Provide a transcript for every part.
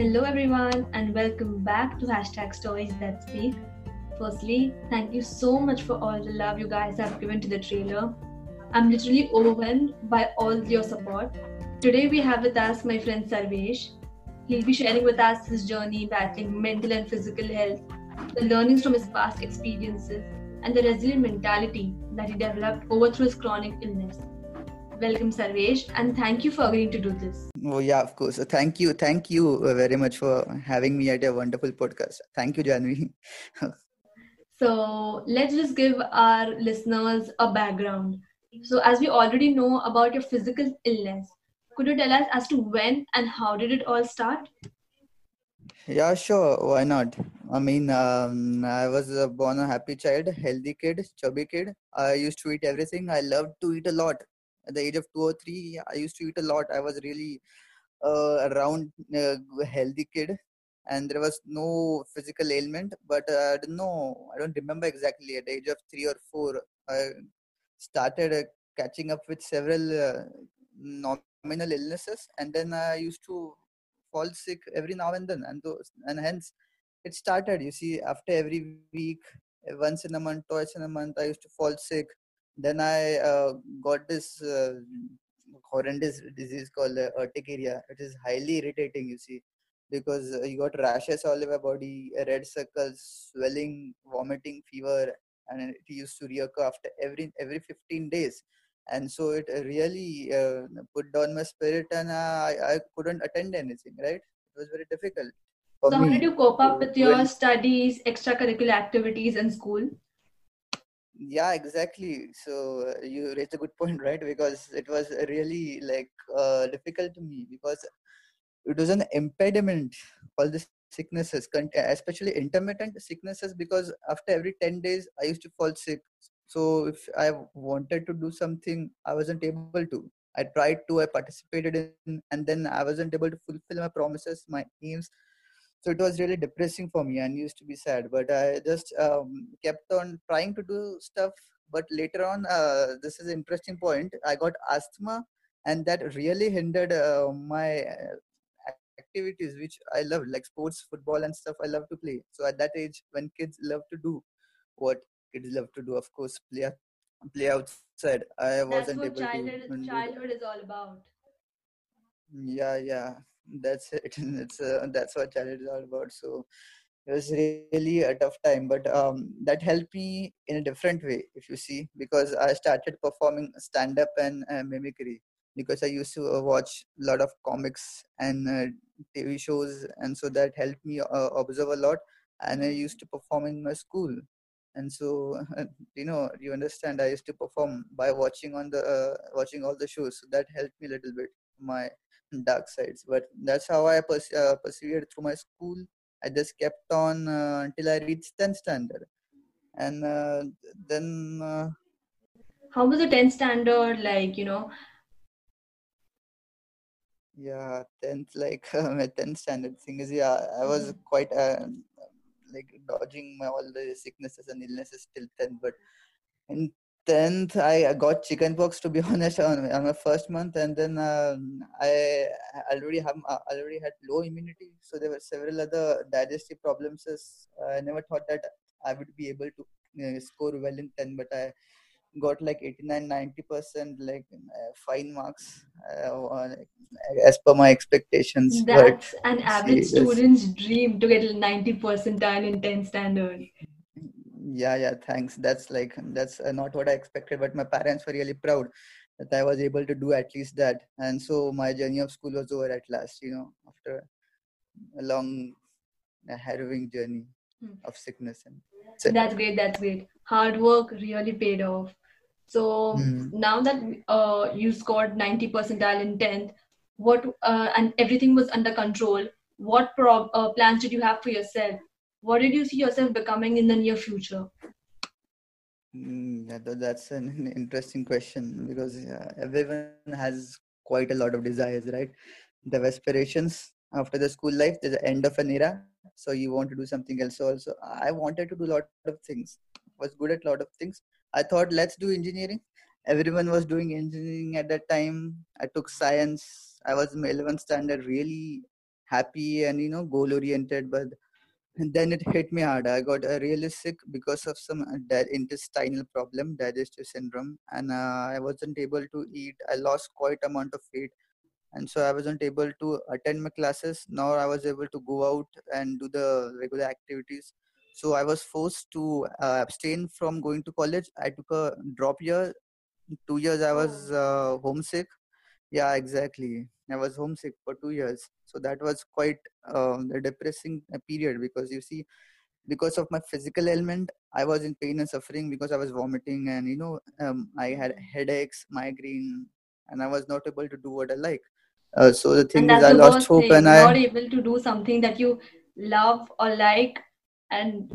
Hello, everyone, and welcome back to hashtag Stories That Speak. Firstly, thank you so much for all the love you guys have given to the trailer. I'm literally overwhelmed by all your support. Today, we have with us my friend Sarvesh. He'll be sharing with us his journey battling mental and physical health, the learnings from his past experiences, and the resilient mentality that he developed over through his chronic illness. Welcome, Sarvesh, and thank you for agreeing to do this. Oh yeah, of course. Thank you, thank you uh, very much for having me at a wonderful podcast. Thank you, Janvi. so let's just give our listeners a background. So, as we already know about your physical illness, could you tell us as to when and how did it all start? Yeah, sure. Why not? I mean, um, I was uh, born a happy child, healthy kid, chubby kid. I used to eat everything. I loved to eat a lot at the age of two or three i used to eat a lot. I was really uh, around uh, healthy kid and there was no physical ailment but uh, i don't know i don't remember exactly at the age of three or four i started uh, catching up with several uh, nominal illnesses and then i used to fall sick every now and then and those and hence it started. You see after every week once in a month twice in a month i used to fall sick then I uh, got this uh, horrendous disease called uh, urticaria. It is highly irritating, you see, because uh, you got rashes all over body, red circles, swelling, vomiting, fever, and it used to reoccur after every every 15 days. And so it really uh, put down my spirit, and I, I couldn't attend anything. Right? It was very difficult. so, how did you cope up with your studies, extracurricular activities in school? Yeah exactly. So uh, you raised a good point right? Because it was really like uh, difficult to me because it was an impediment all the sicknesses especially intermittent sicknesses because after every 10 days i used to fall sick. So if i wanted to do something i wasn't able to. I tried to i participated in and then i wasn't able to fulfill my promises my aims so it was really depressing for me and used to be sad but i just um, kept on trying to do stuff but later on uh, this is an interesting point i got asthma and that really hindered uh, my uh, activities which i love like sports football and stuff i love to play. So at that age when kids love to do what kids love to do of course play play outside i wasn't able childhood, to childhood is all about. Yeah yeah that's it. Uh, that's what challenge is all about. So it was really a tough time but um, that helped me in a different way if you see because i started performing stand up and uh, mimicry because i used to uh, watch a lot of comics and uh, tv shows and so that helped me uh, observe a lot and i used to perform in my school. And so you know you understand i used to perform by watching on the uh, watching all the shows so that helped me a little bit my dark sides but that's how i pers- uh, persevered through my school. I just kept on uh, until i reached 10th standard. And uh, then uh, how was the 10th standard like you know? Yeah 10th like my 10th standard thing is yeah i was mm-hmm. quite uh, like dodging my all the sicknesses and illnesses till 10th but in 10th i got chickenpox to be honest on, on my first month and then um, i already have uh, already had low immunity so there were several other digestive problems i never thought that i would be able to uh, score well in 10 but i got like 89 90 percent like uh, fine marks uh, as per my expectations that's but, an average student's dream to get 90 percentile in 10 standard yeah yeah thanks. That's like that's uh, not what i expected but my parents were really proud that i was able to do at least that. And so my journey of school was over at last you know after a long a harrowing journey hmm. of sickness and so that's great that's great. Hard work really paid off. So mm. now that uh, you scored 90 percentile in 10th what uh, and everything was under control what pro- uh, plans did you have for yourself what did you see yourself becoming in the near future? Mm, that, that's an interesting question because everyone has quite a lot of desires right? The aspirations after the school life there's the end of an era so you want to do something else. Also i wanted to do a lot of things was good at a lot of things. I thought let's do engineering. Everyone was doing engineering at that time. I took science. I was in 11th standard really happy and you know goal oriented but then it hit me hard. I got uh, really sick because of some uh, intestinal problem digestive syndrome. And uh, i wasn't able to eat. I lost quite amount of weight. And so i wasn't able to attend my classes. Nor i was able to go out and do the regular activities. So i was forced to uh, abstain from going to college. I took a drop year. Two years i was Oh. uh, homesick yeah exactly i was homesick for two years so that was quite um, a depressing uh, period because you see because of my physical ailment i was in pain and suffering because i was vomiting and you know um, i had Mm. headaches migraine and i was not able to do what i like uh, so the thing is i lost hope and i not able to do something that you love or like. And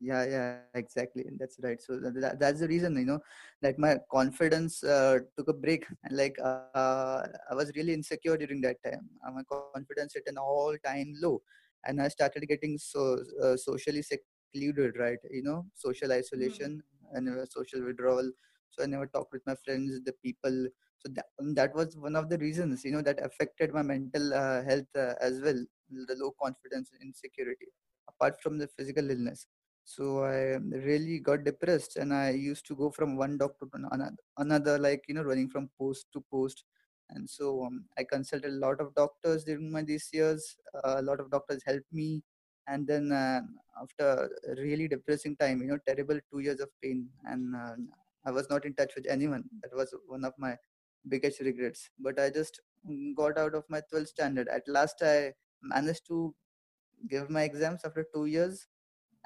yeah yeah exactly and that's right. So that, that- that's the reason you know that my confidence uh, took a break and like uh, i was really insecure during that time. Uh, my confidence hit an all time low and i started getting so uh, socially secluded right you know social mm, isolation and uh, social withdrawal. So i never talked with my friends the people. So that, that was one of the reasons you know that affected my mental uh, health uh, as well the low confidence insecurity apart from the physical illness so I really got depressed, and I used to go from one doctor to another, another like you know, running from post to post. And so um, I consulted a lot of doctors during my these years. Uh, a lot of doctors helped me, and then uh, after really depressing time, you know, terrible two years of pain, and uh, I was not in touch with anyone. That was one of my biggest regrets. But I just mm, got out of my 12th standard. At last, I managed to give my exams after two years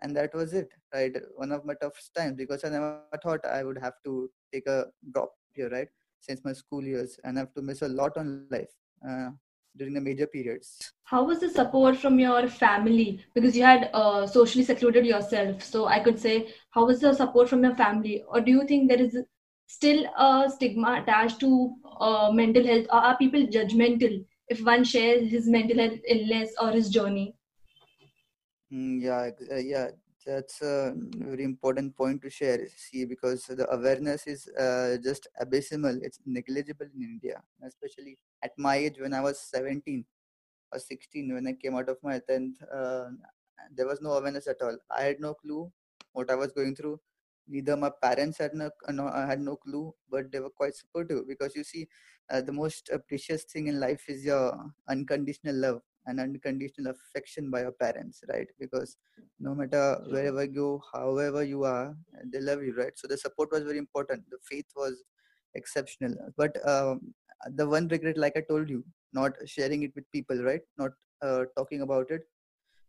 and that was it right one of my toughest times because i never thought i would have to take a drop here right since my school years and i have to miss a lot on life uh, during the major periods how was the support from your family? Because you had uh, socially secluded yourself. So I could say, how was the support from your family? Or do you think there is still a stigma attached to uh, mental health? Or are people judgmental if one shares his mental health illness or his journey? Mm, yeah uh, yeah that's a very important point to share see because the awareness is uh, just abysmal it's negligible in india especially at my age when i was 17 or 16 when I came out of my 10th. Uh, there was no awareness at all. I had no clue what I was going through. Neither my parents had no, uh, no had no clue, but they were quite supportive because you see, uh, the most uh, precious thing in life is your unconditional love and unconditional affection by your parents, right? Because no matter wherever you however you are, they love you, right? So the support was very important. The faith was exceptional. But um, the one regret, like I told you, not sharing it with people right not uh, talking about it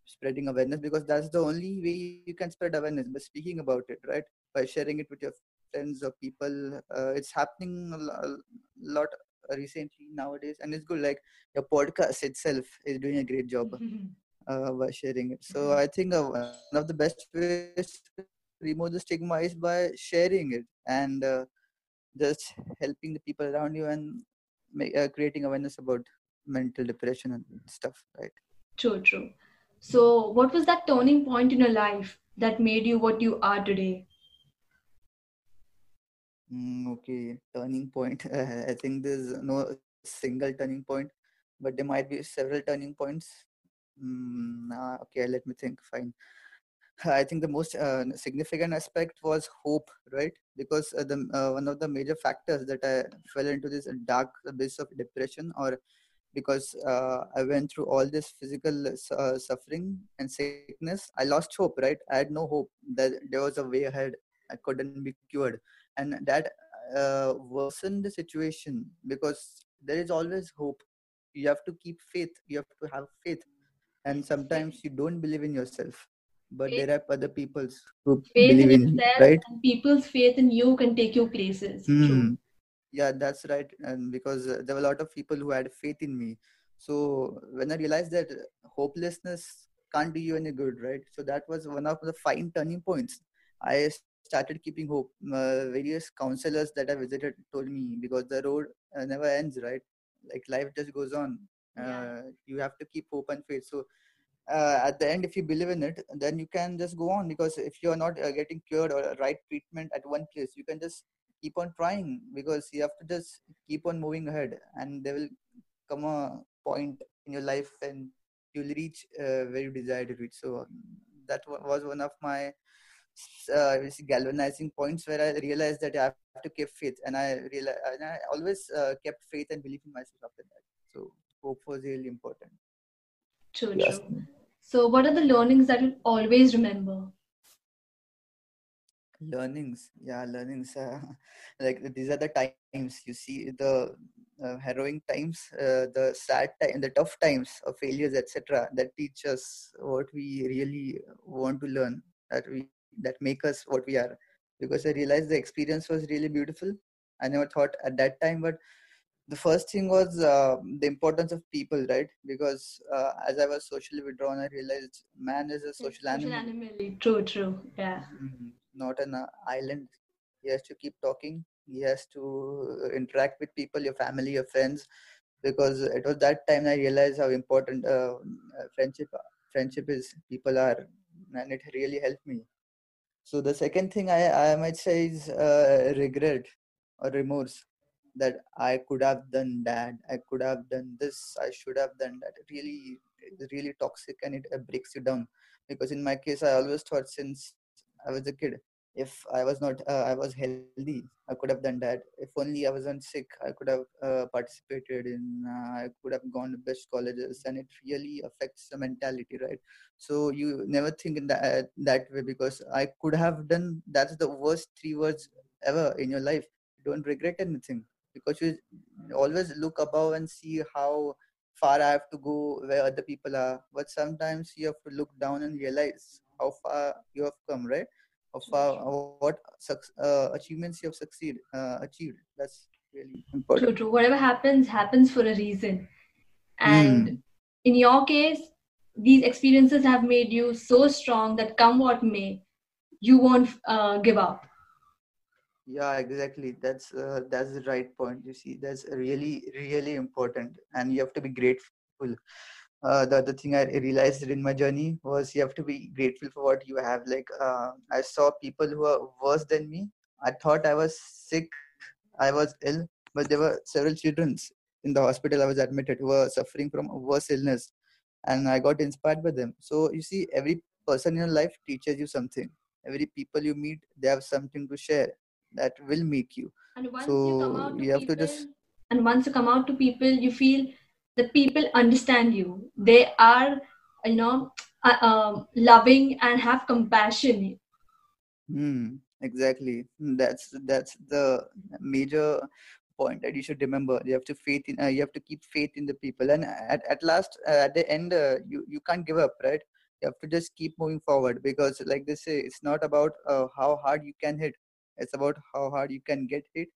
spreading awareness because that's the only way you can spread awareness by speaking about it right by sharing it with your friends or people uh, it's happening a lot recently nowadays and it's good like your podcast itself is doing a great job uh, by sharing it so i think uh, one of the best ways to remove the stigma is by sharing it and uh, just helping the people around you and ma- uh, creating awareness about mental depression and stuff right True, true. So, what was that turning point in your life that made you what you are today? Mm, okay turning point i think there's no single turning point but there might be several turning points mm, uh, okay let me think fine i think the most uh, significant aspect was hope right because uh, the uh, one of the major factors that i fell into this dark abyss of depression or because uh, I went through all this physical uh, suffering and sickness. I lost hope, right? I had no hope that there was a way ahead. I couldn't be cured, and that uh, worsened the situation because there is always hope. You have to keep faith. You have to have faith, and sometimes you don't believe in yourself, but Faith, there are other people's who faith believe in you, right? and people's faith in you can take you places. Hmm. Yeah, that's right. And because uh, there were a lot of people who had faith in me. So when I realized that hopelessness can't do you any good, right? So that was one of the fine turning points. I started keeping hope. Uh, various counselors that I visited told me because the road uh, never ends, right? Like life just goes on. Yeah. Uh, you have to keep hope and faith. So uh, at the end if you believe in it then you can just go on because if you're not uh, getting cured or right treatment at one place you can just keep on trying because you have to just keep on moving ahead and there will come a point in your life when you'll reach uh, where you desire to reach so um, that was one of my uh, galvanizing points where I realized that I have to keep faith, and I realized, and I always uh, kept faith and belief in myself after that. So hope was really important. True, yes. true. So, what are the learnings that you always remember? Learnings, yeah, learnings. Uh, like these are the times you see the uh, harrowing times, uh, the sad time, the tough times of failures, etc. That teach us what we really want to learn. That we that make us what we are. Because i realized the experience was really beautiful. I never thought at that time but the first thing was uh, the importance of people right? Because uh, as i was socially withdrawn i realized man is a social, social animal. animal true true yeah. Mm-hmm. not an uh, island. He has to keep talking. He has to interact with people your family your friends. Because it was that time i realized how important uh, friendship friendship is. People are and it really helped me so the second thing I, I might say is uh, regret or remorse that I could have done that, I could have done this, I should have done that. Really, really toxic and it breaks you down. Because in my case, I always thought since I was a kid, if I was not, uh, I was healthy, I could have done that. If only I wasn't sick, I could have uh, participated in, uh, I could have gone to best colleges, and it really affects the mentality, right? So you never think in that that way because I could have done. That's the worst three words ever in your life. Don't regret anything because you always look above and see how far I have to go where other people are. But sometimes you have to look down and realize how far you have come, right? Of uh, what uh, achievements you have succeed uh, achieved. That's really important. true, true whatever happens happens for a reason. And mm. in your case these experiences have made you so strong that come what may you won't uh, give up. Yeah exactly. That's uh, that's the right point you see. That's really really important. And you have to be grateful uh, the other thing I realized in my journey was you have to be grateful for what you have. Like uh, I saw people who are worse than me. I thought I was sick, I was ill, but there were several children in the hospital I was admitted who were suffering from a worse illness, and I got inspired by them. So you see, every person in your life teaches you something. Every people you meet, they have something to share that will make you. And once so you come out to you have people, to just. And once you come out to people, you feel the people understand you. They are you know uh, um, loving and have compassion. Mm, exactly. That's that's the major point that you should remember. You have to faith in uh, you have to keep faith in the people. And at, at last uh, at the end uh, you you can't give up right? You have to just keep moving forward because like they say it's not about uh, how hard you can hit. It's about how hard you can get hit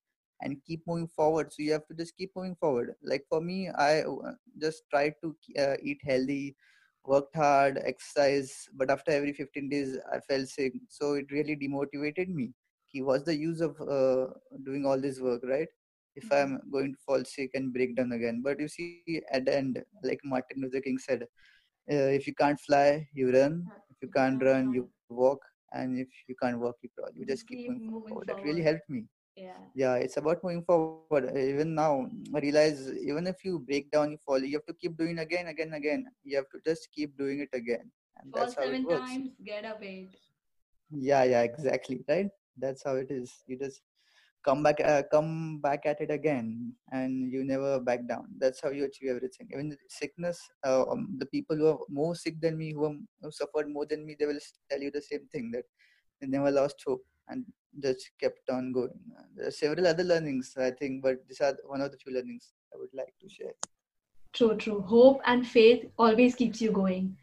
and keep moving forward. So you have to just keep moving forward. Like for me i uh, just tried to uh, eat healthy worked hard exercise but after every 15 days i felt sick. So it really demotivated me. He was the use of uh, doing all this work right? If i'm mm-hmm. going to fall sick and break down again. But you see at the end like martin luther king said uh, if you can't fly you run. If you can't run you walk. And if you can't walk you crawl. You just keep, keep moving, moving forward. forward. that really helped me yeah. Yeah it's about moving forward. Even now i realize even if you break down you fall you have to keep doing again again again. You have to just keep doing it again. And Fall that's how seven it works. times get up eight. Yeah yeah exactly right? That's how it is. You just come back uh, come back at it again and you never back down. That's how you achieve everything. Even sickness uh, um, the people who are more sick than me who, are, who suffered more than me they will tell you the same thing that they never lost hope and just kept on going. There are several other learnings, I think, but these are one of the few learnings I would like to share. True, true. Hope and faith always keeps you going.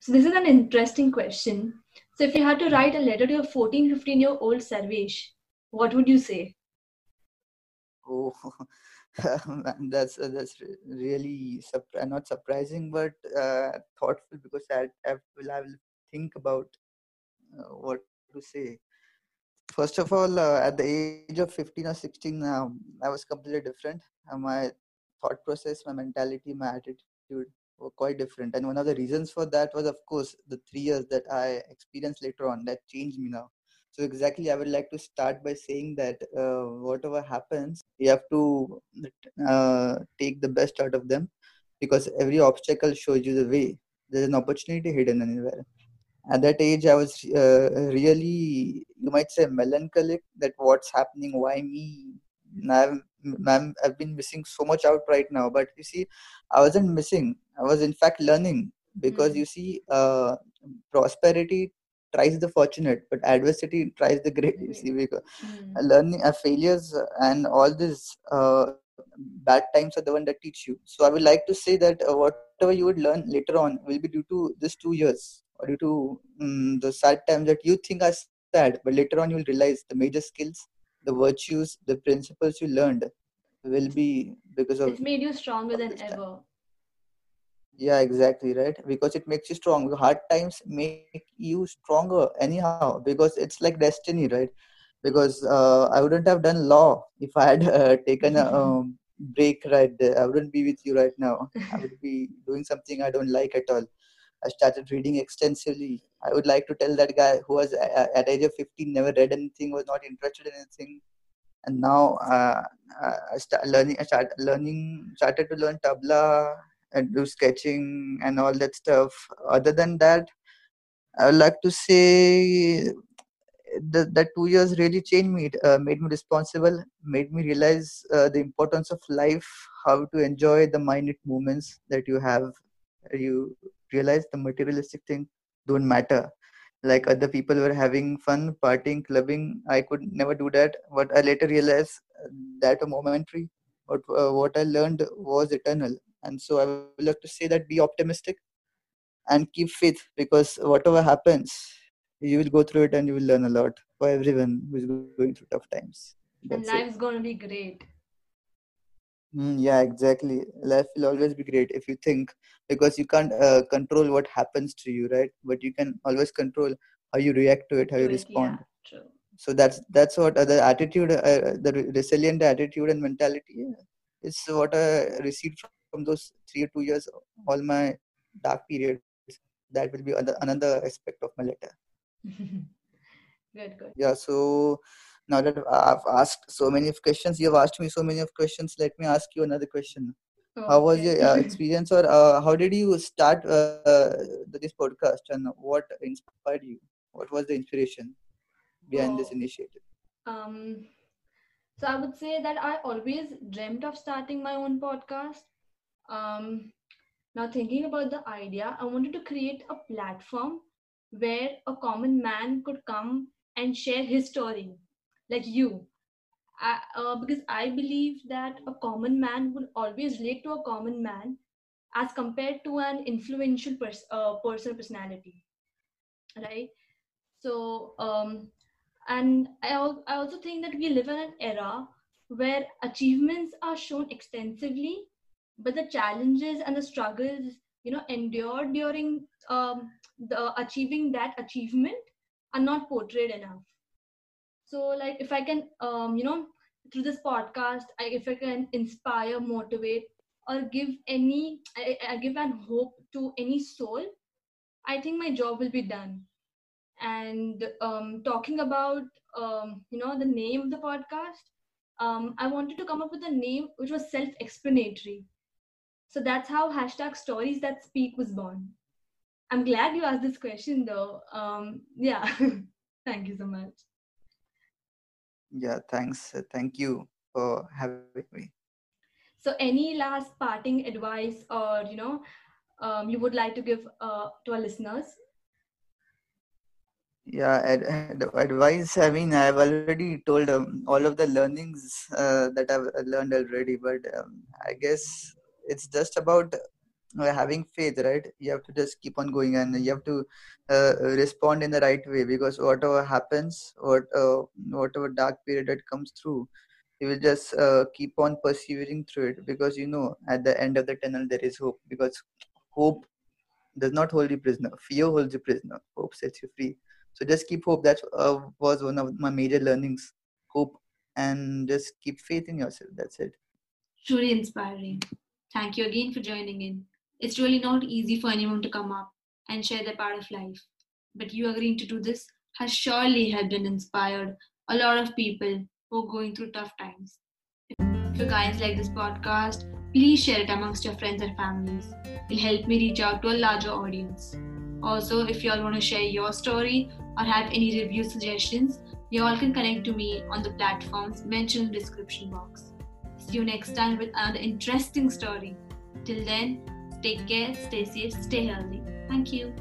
So this is an interesting question. So if you had to write a letter to your 14, 15 year old Sarvesh, what would you say? Oh, that's uh, that's really surpri- not surprising, but uh, thoughtful because I, I will I will think about uh, what to say first of all uh, at the age of 15 or 16 um, i was completely different. Uh, my thought process my mentality my attitude were quite different. And one of the reasons for that was of course the three years that i experienced later on that changed me now. So exactly i would like to start by saying that uh, whatever happens you have to uh, take the best out of them because every obstacle shows you the way. There's an opportunity hidden anywhere at that age i was uh, really you might say melancholic that what's happening why me? I've, I've been missing so much out right now but you see i wasn't missing. I was in fact learning because Mm. you see uh, prosperity tries the fortunate but adversity tries the great you see because Mm. uh, learning uh, failures and all this uh, bad times are the one that teach you. So i would like to say that uh, whatever you would learn later on will be due to this two years or due to mm the sad times that you think are sad but later on you will realize the major skills the virtues the principles you learned will be because of It's made you stronger than time. ever. yeah exactly right? Because it makes you strong. Hard times make you stronger anyhow because it's like destiny right? Because uh, i wouldn't have done law if i had uh, taken a um, break right? There i wouldn't be with you right now. I would be doing something i don't like at all i started reading extensively i would like to tell that guy who was at age of 15 never read anything was not interested in anything and now uh, I start learning. I started learning, started to learn tabla and do sketching and all that stuff. Other than that, I would like to say that that two years really changed me. It uh, made me responsible, made me realize uh, the importance of life, how to enjoy the minute moments that you have. You realize the materialistic thing don't matter. Like other people were having fun partying clubbing. I could never do that. But i later realized that a momentary but uh, what i learned was eternal. And so i would like to say that be optimistic and keep faith because whatever happens you will go through it and you will learn a lot for everyone who is going through tough times. And it. life's gonna be great. Mm, yeah, exactly. Life will always be great if you think, because you can't uh, control what happens to you, right? But you can always control how you react to it, how you it, yeah, respond. true. So that's that's what uh, the attitude, uh, the resilient attitude and mentality is what I received from those three or two years, all my dark periods. That will be another aspect of my letter. good, good. Yeah. So now that I've asked so many of questions, you've asked me so many of questions. Let me ask you another question. how was your uh, experience or uh, how did you start uh, this podcast and what inspired you what was the inspiration behind this initiative um, so I would say that I always dreamt of starting my own podcast. Um, now thinking about the idea, I wanted to create a platform where a common man could come and share his story, like you. I, uh, because I believe that a common man will always relate to a common man as compared to an influential pers- uh, person personality, right? So, um, and I, al- I also think that we live in an era where achievements are shown extensively, but the challenges and the struggles, you know, endured during um, the achieving that achievement are not portrayed enough. So, like, if I can, um, you know, through this podcast, I, if I can inspire, motivate, or give any, I, I give an hope to any soul, I think my job will be done. And um, talking about um, you know the name of the podcast um, i wanted to come up with a name which was self-explanatory. So that's how hashtag stories that speak was born. I'm glad you asked this question though. Um, yeah. Thank you so much yeah thanks. Thank you for having me. So any last parting advice or you know um, you would like to give uh, to our listeners? Yeah ad- ad- advice i mean i've already told um, all of the learnings uh, that i've learned already but um, i guess it's just about having faith right? You have to just keep on going and you have to uh, respond in the right way because whatever happens what uh, whatever dark period that comes through you will just uh, keep on persevering through it because you know at the end of the tunnel there is hope because hope does not hold you prisoner. Fear holds you prisoner. Hope sets you free. So just keep hope. That uh, was one of my major learnings. Hope and just keep faith in yourself. That's it. Truly inspiring. Thank you again for joining in. It's really not easy for anyone to come up and share their part of life. But you agreeing to do this has surely helped and inspired a lot of people who are going through tough times. If you guys like this podcast, please share it amongst your friends and families. It'll help me reach out to a larger audience. Also, if you all want to share your story or have any review suggestions, you all can connect to me on the platforms mentioned in the description box. See you next time with another interesting story. Till then, take care, stay safe, stay healthy. Thank you.